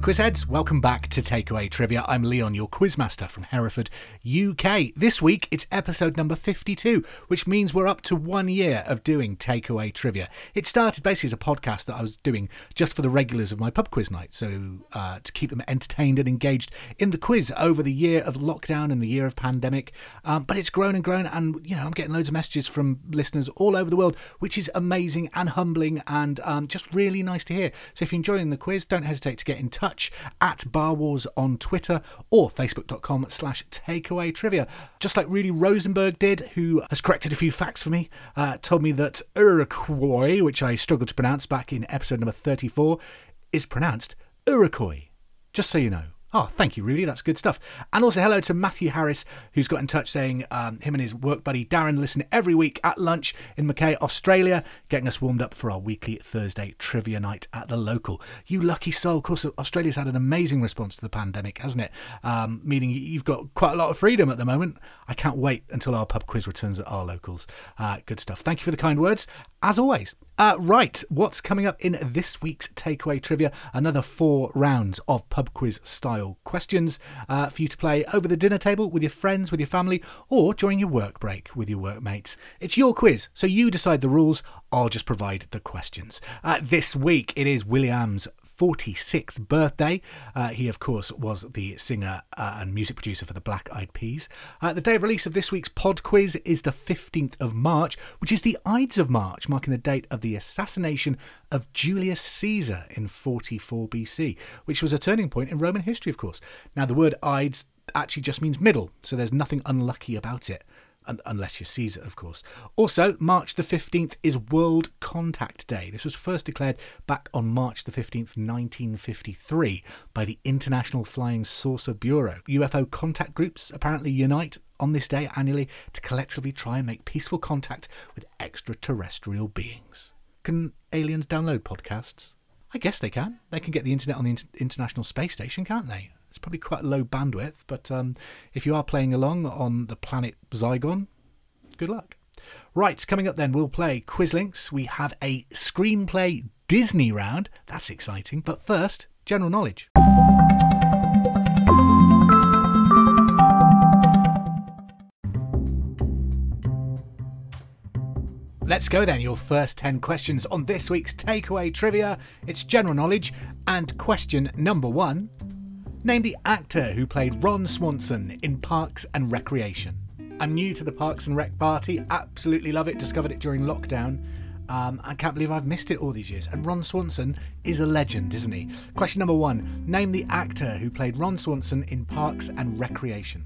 Quizheads. Welcome back to Takeaway Trivia. I'm Leon, your quizmaster from Hereford, UK. This week, it's episode number 52, which means we're up to one year of doing Takeaway Trivia. It started basically as a podcast that I was doing just for the regulars of my pub quiz night, so uh, to keep them entertained and engaged in the quiz over the year of lockdown and the year of pandemic. Um, but it's grown and grown, and you know, I'm getting loads of messages from listeners all over the world, which is amazing and humbling and um, just really nice to hear. So if you're enjoying the quiz, don't hesitate to get in touch at Bar Wars on Twitter or facebook.com slash takeaway trivia. Just like Rudy Rosenberg did, who has corrected a few facts for me, uh, told me that Uruguay, which I struggled to pronounce back in episode number 34, is pronounced Uruguay. Just so you know. Oh, thank you, Rudy. That's good stuff. And also, hello to Matthew Harris, who's got in touch saying um, him and his work buddy Darren listen every week at lunch in Mackay, Australia, getting us warmed up for our weekly Thursday trivia night at the local. You lucky soul. Of course, Australia's had an amazing response to the pandemic, hasn't it? Um, meaning you've got quite a lot of freedom at the moment. I can't wait until our pub quiz returns at our locals. Uh, good stuff. Thank you for the kind words, as always. Uh, right, what's coming up in this week's takeaway trivia? Another four rounds of pub quiz style questions uh, for you to play over the dinner table with your friends, with your family, or during your work break with your workmates. It's your quiz, so you decide the rules. I'll just provide the questions. Uh, this week it is will.i.am's 46th birthday. Uh, he, of course, was the singer uh, and music producer for the Black Eyed Peas. Uh, the day of release of this week's pod quiz is the 15th of March, which is the Ides of March, marking the date of the assassination of Julius Caesar in 44 BC, which was a turning point in Roman history, of course. Now, the word Ides actually just means middle, so there's nothing unlucky about it unless you're it, of course. Also, March the 15th is World Contact Day. This was first declared back on March the 15th, 1953, by the International Flying Saucer Bureau. UFO contact groups apparently unite on this day annually to collectively try and make peaceful contact with extraterrestrial beings. Can aliens download podcasts? I guess they can. They can get the internet on the International Space Station, can't they? It's probably quite low bandwidth, but um, if you are playing along on the planet Zygon, good luck. Right, coming up then, we'll play Quizlinks. We have a screenplay Disney round. That's exciting. But first, general knowledge. Let's go then. Your first 10 questions on this week's takeaway trivia. It's general knowledge. And question number one Name the actor who played Ron Swanson in Parks and Recreation. I'm new to the Parks and Rec party, absolutely love it, discovered it during lockdown. Um, I can't believe I've missed it all these years. And Ron Swanson is a legend, isn't he? Question number one Name the actor who played Ron Swanson in Parks and Recreation.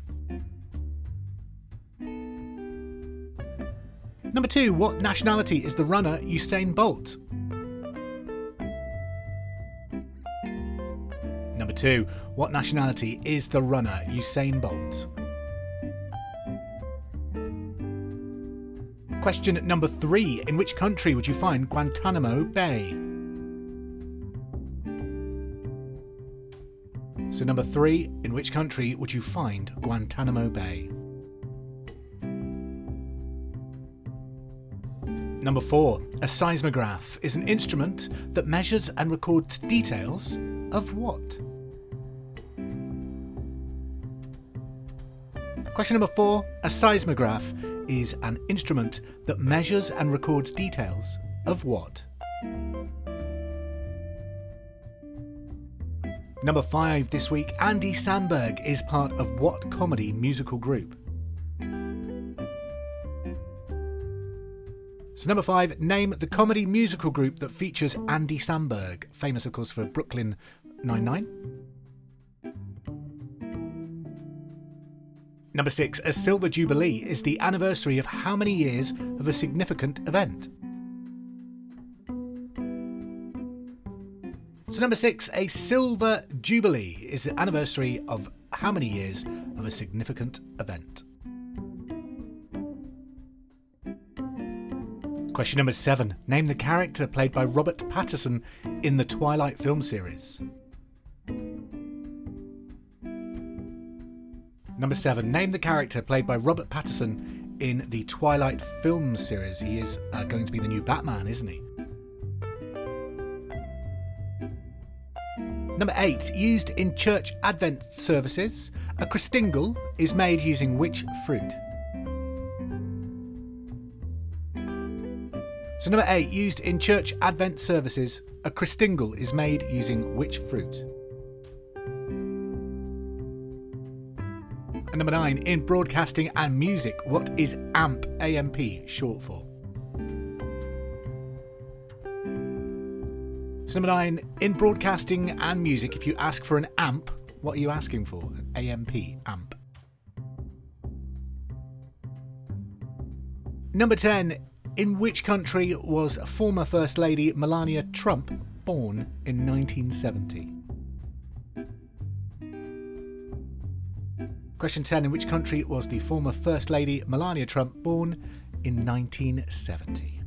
Number two, what nationality is the runner Usain Bolt? Number two, what nationality is the runner Usain Bolt? Question number three In which country would you find Guantanamo Bay? So, number three, in which country would you find Guantanamo Bay? Number four, a seismograph is an instrument that measures and records details of what? Question number four A seismograph is an instrument that measures and records details of what? Number five this week Andy Samberg is part of what comedy musical group? So, number five, name the comedy musical group that features Andy Samberg, famous, of course, for Brooklyn Nine-Nine. Number six, a silver jubilee is the anniversary of how many years of a significant event? So, number six, a silver jubilee is the anniversary of how many years of a significant event? Question number seven, name the character played by Robert Pattinson in the Twilight film series. Number seven, name the character played by Robert Pattinson in the Twilight film series. He is uh, going to be the new Batman, isn't he? Number eight, used in church Advent services, a Christingle is made using which fruit? So, number eight, used in church Advent services, a Christingle is made using which fruit? Number nine, in broadcasting and music, what is AMP, AMP short for? So number nine, in broadcasting and music, if you ask for an amp, what are you asking for? An AMP, amp. Number 10, in which country was former First Lady Melania Trump born in 1970? Question 10, in which country was the former First Lady Melania Trump born in 1970?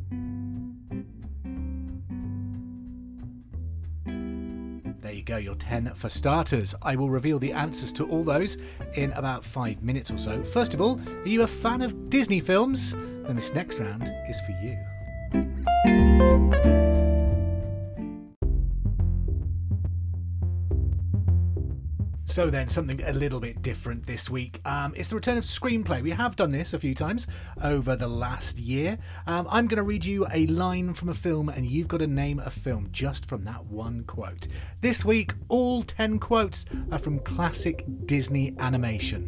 There you go, your 10 for starters. I will reveal the answers to all those in about five minutes or so. First of all, are you a fan of Disney films? Then this next round is for you. So then, something a little bit different this week. Um, it's the return of screenplay. We have done this a few times over the last year. Um, I'm going to read you a line from a film, and you've got to name a film just from that one quote. This week, all 10 quotes are from classic Disney animation.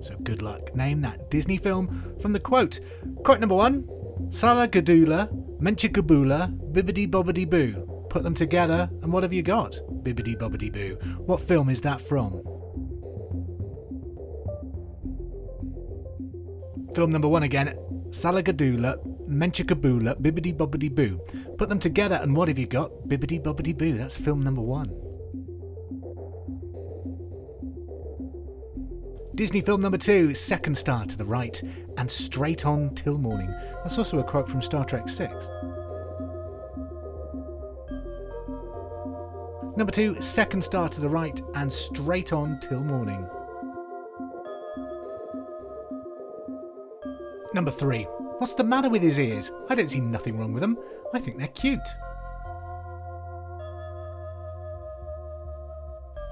So good luck. Name that Disney film from the quote. Quote number one Salagadoola, Menchikaboola, Bibbidi Bobbidi Boo. Put them together, and what have you got? Bibbidi Bobbidi Boo. What film is that from? Film number one again Salagadoola, Menchikaboola, Bibbidi Bobbidi Boo. Put them together, and what have you got? Bibbidi Bobbidi Boo. That's film number one. Disney film number two, Second Star to the Right, and Straight On Till Morning. That's also a quote from Star Trek 6. Number two, second star to the right and straight on till morning. Number three, what's the matter with his ears? I don't see nothing wrong with them. I think they're cute.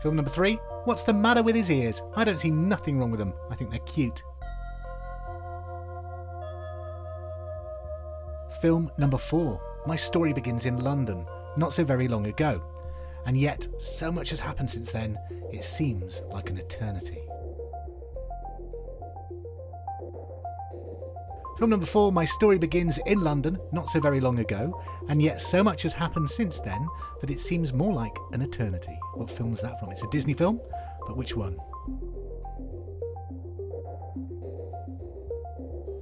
Film number three, what's the matter with his ears? I don't see nothing wrong with them. I think they're cute. Film number four, my story begins in London, not so very long ago and yet so much has happened since then, it seems like an eternity. Film number four, my story begins in London not so very long ago, and yet so much has happened since then that it seems more like an eternity. What film is that from? It's a Disney film, but which one?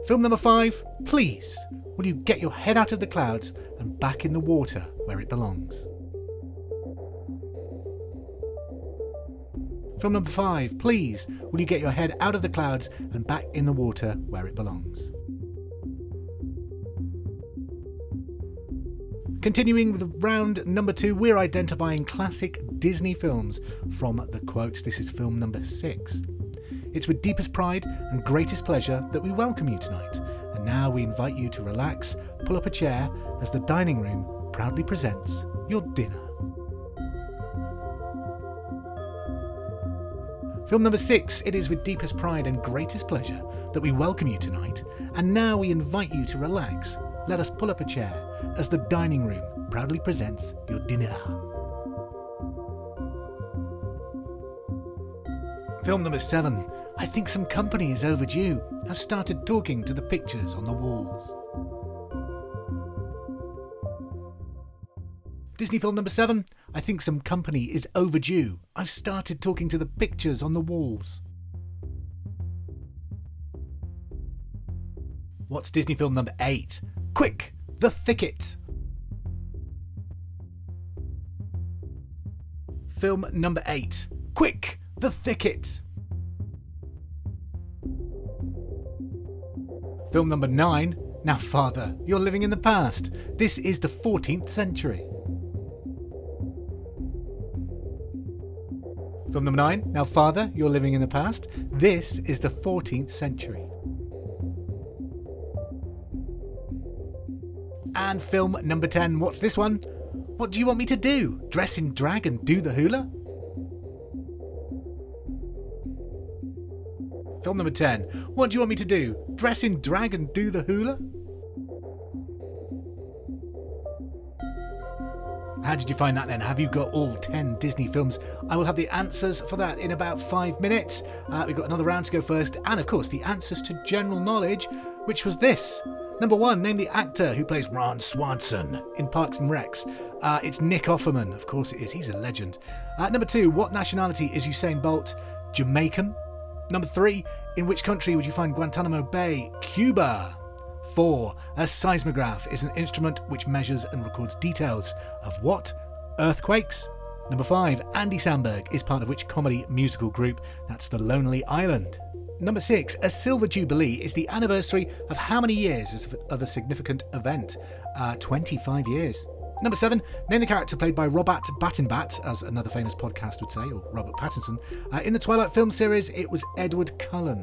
Film number five, please, will you get your head out of the clouds and back in the water where it belongs? Film number five, please, will you get your head out of the clouds and back in the water where it belongs? Continuing with round number two, we're identifying classic Disney films from the quotes. This is film number six. It's with deepest pride and greatest pleasure that we welcome you tonight. And now we invite you to relax, pull up a chair as the dining room proudly presents your dinner. Film number six, it is with deepest pride and greatest pleasure that we welcome you tonight, and now we invite you to relax. Let us pull up a chair as the dining room proudly presents your dinner. Film number seven, I think some company is overdue. I've started talking to the pictures on the walls. Disney film number seven. I think some company is overdue. I've started talking to the pictures on the walls. What's Disney film number eight? Quick, The Thicket. Film number eight. Quick, The Thicket. Film number nine. Now, Father, you're living in the past. This is the 14th century. Film number nine. Now, Father, you're living in the past. This is the 14th century. And film number 10. What's this one? What do you want me to do? Dress in drag and do the hula? Film number 10. What do you want me to do? Dress in drag and do the hula? How did you find that then? Have you got all 10 Disney films? I will have the answers for that in about five minutes. Uh, we've got another round to go first, and of course, the answers to general knowledge, which was this. Number one, name the actor who plays Ron Swanson in Parks and Recs. Uh, it's Nick Offerman, of course it is. He's a legend. Uh, number two, what nationality is Usain Bolt? Jamaican. Number three, in which country would you find Guantanamo Bay? Cuba. 4. A seismograph is an instrument which measures and records details of what? Earthquakes. Number 5. Andy Samberg is part of which comedy musical group? That's The Lonely Island. Number 6. A Silver Jubilee is the anniversary of how many years of a significant event? Uh, 25 years. Number 7. Name the character played by Robert Battenbat, as another famous podcast would say, or Robert Pattinson. Uh, in the Twilight film series, it was Edward Cullen.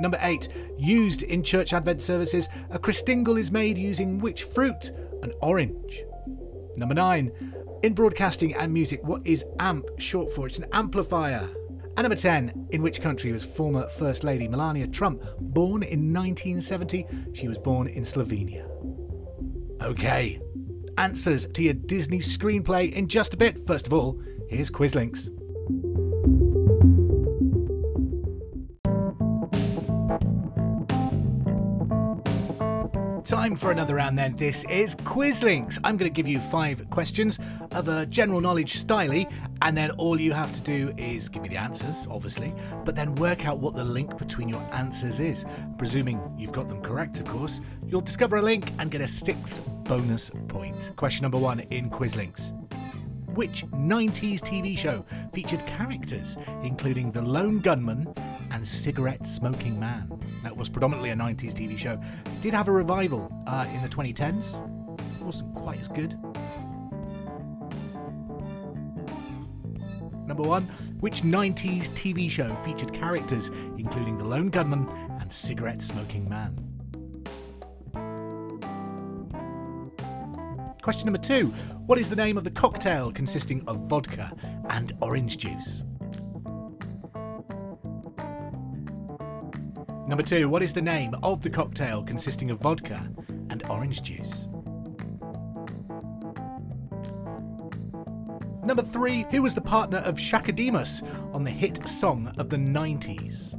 Number 8. Used in church advent services, a Christingle is made using which fruit? An orange. Number 9. In broadcasting and music, what is AMP short for? It's an amplifier. And number 10. In which country was former First Lady Melania Trump born in 1970? She was born in Slovenia. Okay. Answers to your Disney screenplay in just a bit. First of all, here's Quizlinks. Time for another round then. This is Quizlinks. I'm going to give you five questions of a general knowledge styley, and then all you have to do is give me the answers, obviously, but then work out what the link between your answers is. Presuming you've got them correct, of course, you'll discover a link and get a sixth bonus point. Question number one in Quizlinks. Which 90s TV show featured characters including the lone gunman and Cigarette Smoking Man. That was predominantly a 90s TV show. It did have a revival uh, in the 2010s. It wasn't quite as good. Number one, which 90s TV show featured characters including the lone gunman and cigarette smoking man? Question number two What is the name of the cocktail consisting of vodka and orange juice? Number two, what is the name of the cocktail consisting of vodka and orange juice? Number three, who was the partner of Chaka Demus on the hit song of the 90s?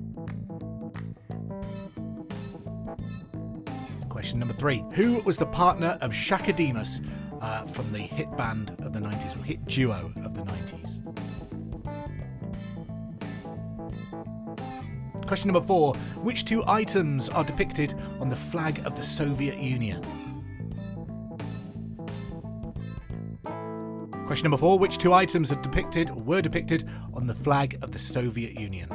Question number three, who was the partner of Chaka Demus uh, from the hit band of the 90s, or hit duo Question number four Which two items are depicted on the flag of the Soviet Union? Question number four Which two items are depicted or were depicted on the flag of the Soviet Union?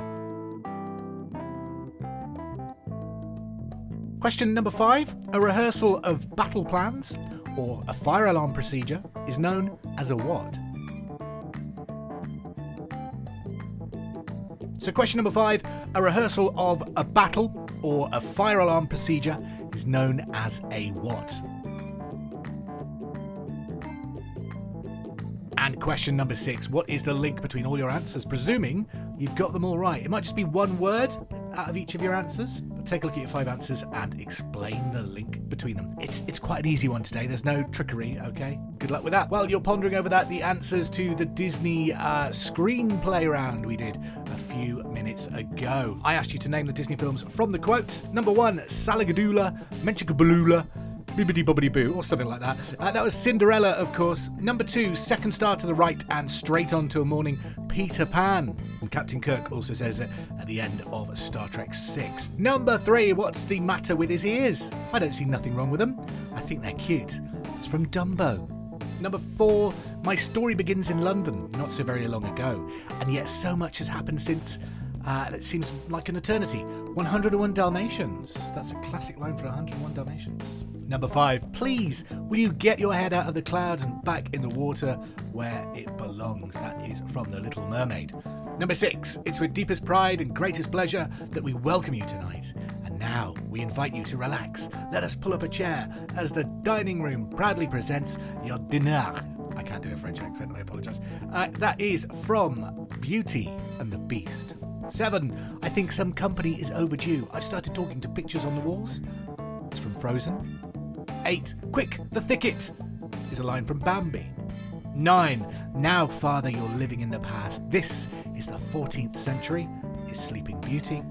Question number five A rehearsal of battle plans or a fire alarm procedure is known as a what? So, question number five a rehearsal of a battle or a fire alarm procedure is known as a what? And question number six What is the link between all your answers? Presuming you've got them all right. It might just be one word out of each of your answers take a look at your five answers and explain the link between them. It's it's quite an easy one today. There's no trickery, okay? Good luck with that. While you're pondering over that, the answers to the Disney uh, screenplay round we did a few minutes ago. I asked you to name the Disney films from the quotes. Number one, Salagadoola, Menchikabaloola, Bibbidi Bobbidi Boo, or something like that. Uh, that was Cinderella, of course. Number two, Second Star to the Right and Straight On to a Morning, Peter Pan. And Captain Kirk also says it at the end of Star Trek 6. Number three, What's the Matter with His Ears? I don't see nothing wrong with them. I think they're cute. It's from Dumbo. Number four, My Story Begins in London, not so very long ago. And yet so much has happened since. Uh, it seems like an eternity. 101 Dalmatians. That's a classic line for 101 Dalmatians. Number five, please, will you get your head out of the clouds and back in the water where it belongs? That is from The Little Mermaid. Number six, it's with deepest pride and greatest pleasure that we welcome you tonight. Now we invite you to relax. Let us pull up a chair as the dining room proudly presents your dinner. I can't do a French accent, I apologise. Uh, that is from Beauty and the Beast. Seven, I think some company is overdue. I've started talking to pictures on the walls. It's from Frozen. Eight, quick, the thicket is a line from Bambi. Nine, now, Father, you're living in the past. This is the 14th century, is Sleeping Beauty.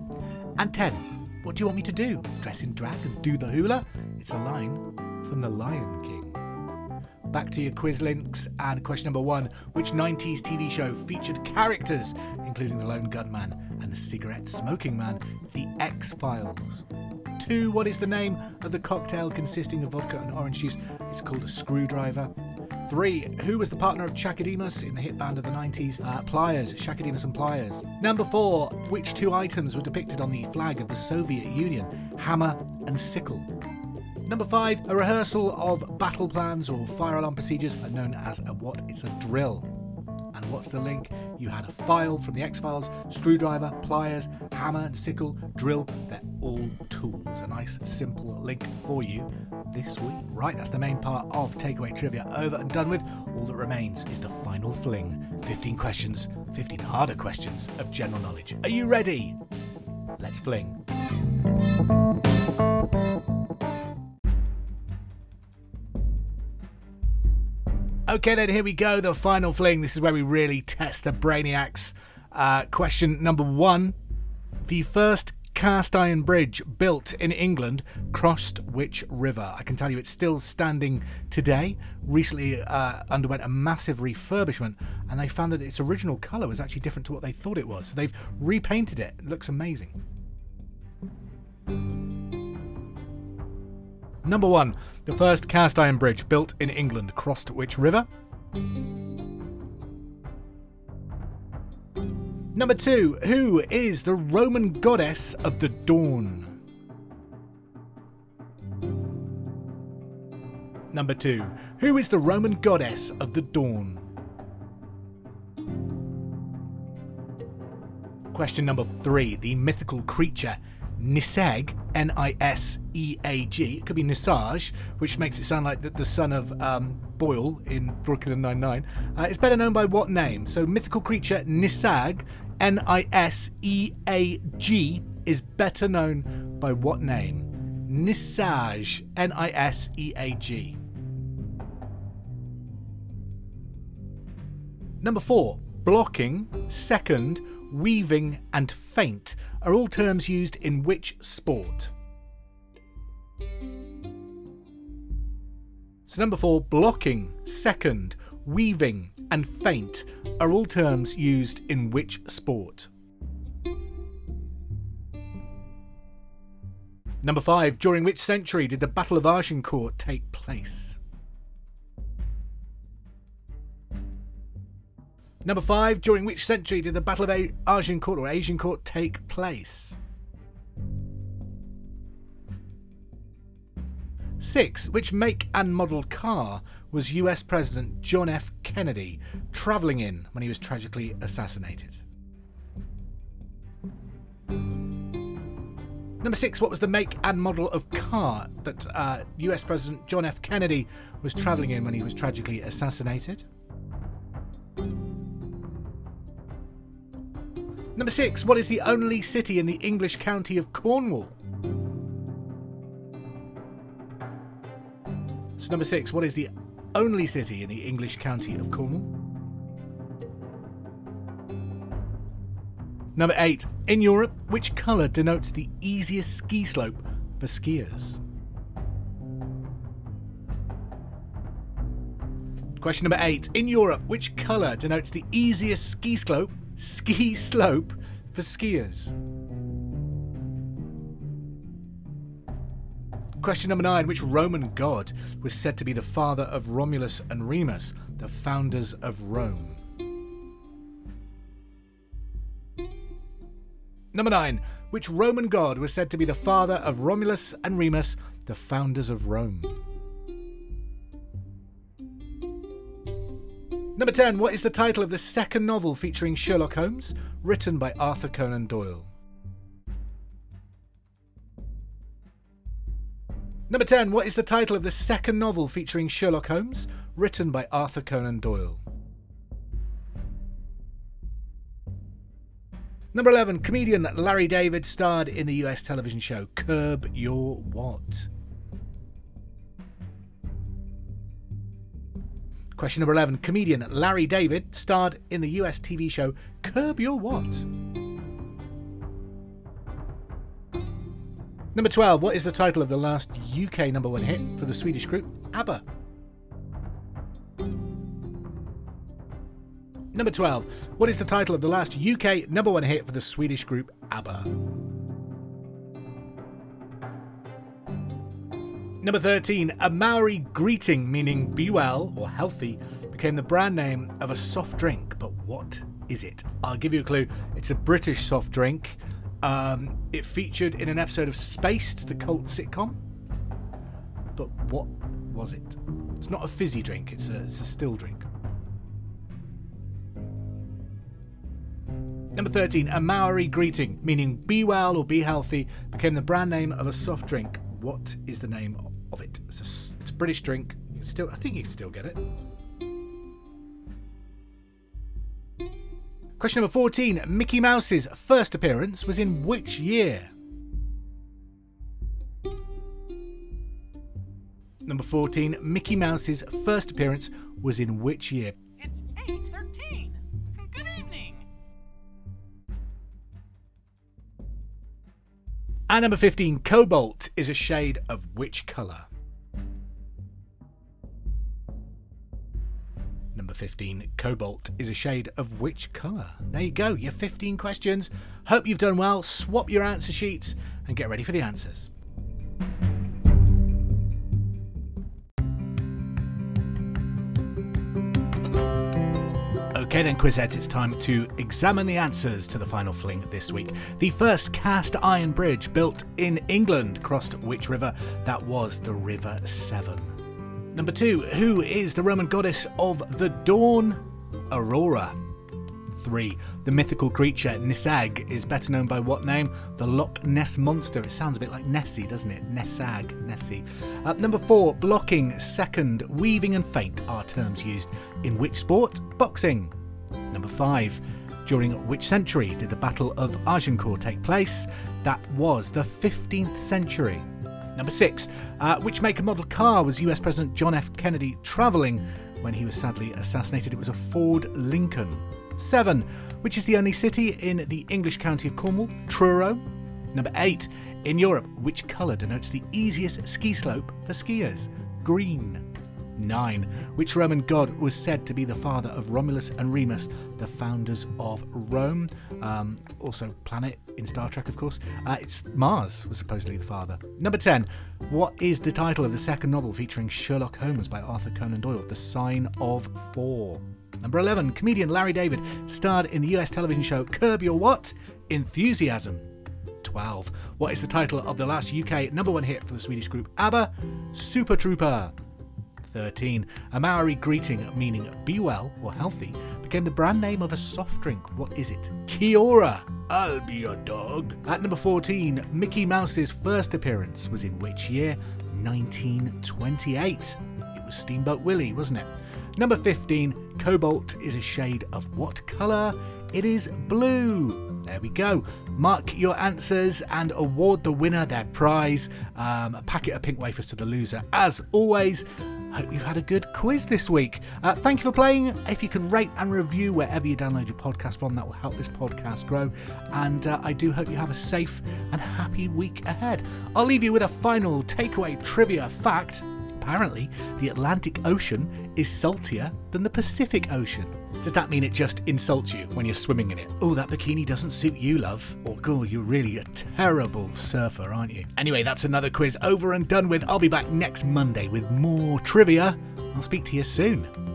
And 10, what do you want me to do? Dress in drag and do the hula? It's a line from The Lion King. Back to your quiz links and question number one Which 90s TV show featured characters, including the lone gunman and the cigarette smoking man, The X Files? Two, what is the name of the cocktail consisting of vodka and orange juice? It's called a screwdriver. Three, who was the partner of Chaka Demus in the hit band of the 90s? Uh, Pliers, Chaka Demus and Pliers. Number four, which two items were depicted on the flag of the Soviet Union? Hammer and sickle. Number five, a rehearsal of battle plans or fire alarm procedures are known as a what? It's a drill. And what's the link? You had a file from the X Files, screwdriver, pliers, hammer, and sickle, drill. They're all tools. A nice, simple link for you this week. Right, that's the main part of Takeaway Trivia over and done with. All that remains is the final fling 15 questions, 15 harder questions of general knowledge. Are you ready? Let's fling. Okay, then here we go. The final fling. This is where we really test the brainiacs. Uh, question number one: The first cast iron bridge built in England crossed which river? I can tell you it's still standing today. Recently uh, underwent a massive refurbishment, and they found that its original colour was actually different to what they thought it was. So they've repainted it. It looks amazing. Number one, the first cast iron bridge built in England crossed which river? Number two, who is the Roman goddess of the dawn? Number two, who is the Roman goddess of the dawn? Question number three, the mythical creature Niseag, N I S E A G. It could be Nisage, which makes it sound like the, the son of um, Boyle in Brooklyn Nine-Nine. Uh, it's better known by what name? So, mythical creature Niseag, N I S E A G, is better known by what name? Nisage, N I S E A G. Number four, blocking. Second, weaving, and feint are all terms used in which sport? So, number four, blocking, second, weaving, and feint are all terms used in which sport? Number five, during which century did the Battle of Agincourt take place? Number five, during which century did the Battle of Agincourt or Agincourt take place? Six, which make and model car was US President John F. Kennedy travelling in when he was tragically assassinated? Number six, what was the make and model of car that uh, US President John F. Kennedy was travelling in when he was tragically assassinated? Number six, what is the only city in the English county of Cornwall? So, number six, what is the only city in the English county of Cornwall? Number eight, in Europe, which colour denotes the easiest ski slope for skiers? Question number eight, in Europe, which colour denotes the easiest ski slope ski slope for skiers. Question number nine Which Roman god was said to be the father of Romulus and Remus, the founders of Rome? Number nine Which Roman god was said to be the father of Romulus and Remus, the founders of Rome? Number 10. What is the title of the second novel featuring Sherlock Holmes, written by Arthur Conan Doyle? Number 10. What is the title of the second novel featuring Sherlock Holmes, written by Arthur Conan Doyle. Number 11, comedian Larry David starred in the US television show Curb Your What? Question number 11, comedian Larry David starred in the US TV show Curb Your What? Number 12, what is the title of the last UK number one hit for the Swedish group ABBA? Number 12. What is the title of the last UK number one hit for the Swedish group ABBA? Number 13. A Maori greeting meaning be well or healthy became the brand name of a soft drink, but what is it? I'll give you a clue. It's a British soft drink. Um, it featured in an episode of Spaced, the cult sitcom. But what was it? It's not a fizzy drink, it's a, it's a still drink. Number 13, a Maori greeting, meaning be well or be healthy, became the brand name of a soft drink. What is the name of it? It's a, it's a British drink. You can still, I think you can still get it. Question number 14, Mickey Mouse's first appearance was in which year? Number 14, Mickey Mouse's first appearance was in which year? It's 8.13. And number 15, cobalt is a shade of which colour? Number 15, cobalt is a shade of which colour? There you go, your 15 questions. Hope you've done well. Swap your answer sheets and get ready for the answers. Okay, then, Quizheads, it's time to examine the answers to the final fling this week. The first cast iron bridge built in England crossed which river? That was the River Severn. Number two, who is the Roman goddess of the dawn? Aurora. 3. The mythical creature Niseag is better known by what name? The Loch Ness Monster. It sounds a bit like Nessie, doesn't it? Nessag, Nessie. Uh, number 4. Blocking, second, weaving, and feint are terms used in which sport? Boxing. Number 5. During which century did the Battle of Agincourt take place? That was the 15th century. Number 6. Uh, which make and model car was US President John F. Kennedy travelling when he was sadly assassinated? It was a Ford Lincoln. 7. Which is the only city in the English county of Cornwall? Truro. Number 8. In Europe, which colour denotes the easiest ski slope for skiers? Green. 9. Which Roman god was said to be the father of Romulus and Remus, the founders of Rome? Um, also, planet in Star Trek, of course. Uh, it's Mars was supposedly the father. Number 10. What is the title of the second novel featuring Sherlock Holmes by Arthur Conan Doyle? The Sign of Four. Number 11. Comedian Larry David starred in the US television show Curb Your What? Enthusiasm. 12. What is the title of the last UK number one hit for the Swedish group ABBA? Super Trooper. 13. A Maori greeting meaning be well or healthy became the brand name of a soft drink. What is it? Kia-Ora. I'll be your dog. At number 14, Mickey Mouse's first appearance was in which year? 1928. It was Steamboat Willie, wasn't it? Number 15, Cobalt is a shade of what colour? It is blue. There we go. Mark your answers and award the winner their prize. Um, a packet of pink wafers to the loser. As always, hope you've had a good quiz this week. Uh, thank you for playing. If you can rate and review wherever you download your podcast from, that will help this podcast grow. And uh, I do hope you have a safe and happy week ahead. I'll leave you with a final takeaway trivia fact. Apparently, the Atlantic Ocean is saltier than the Pacific Ocean. Does that mean it just insults you when you're swimming in it? Oh, that bikini doesn't suit you, love. Or, oh, you're really a terrible surfer, aren't you? Anyway, that's another quiz over and done with. I'll be back next Monday with more trivia. I'll speak to you soon.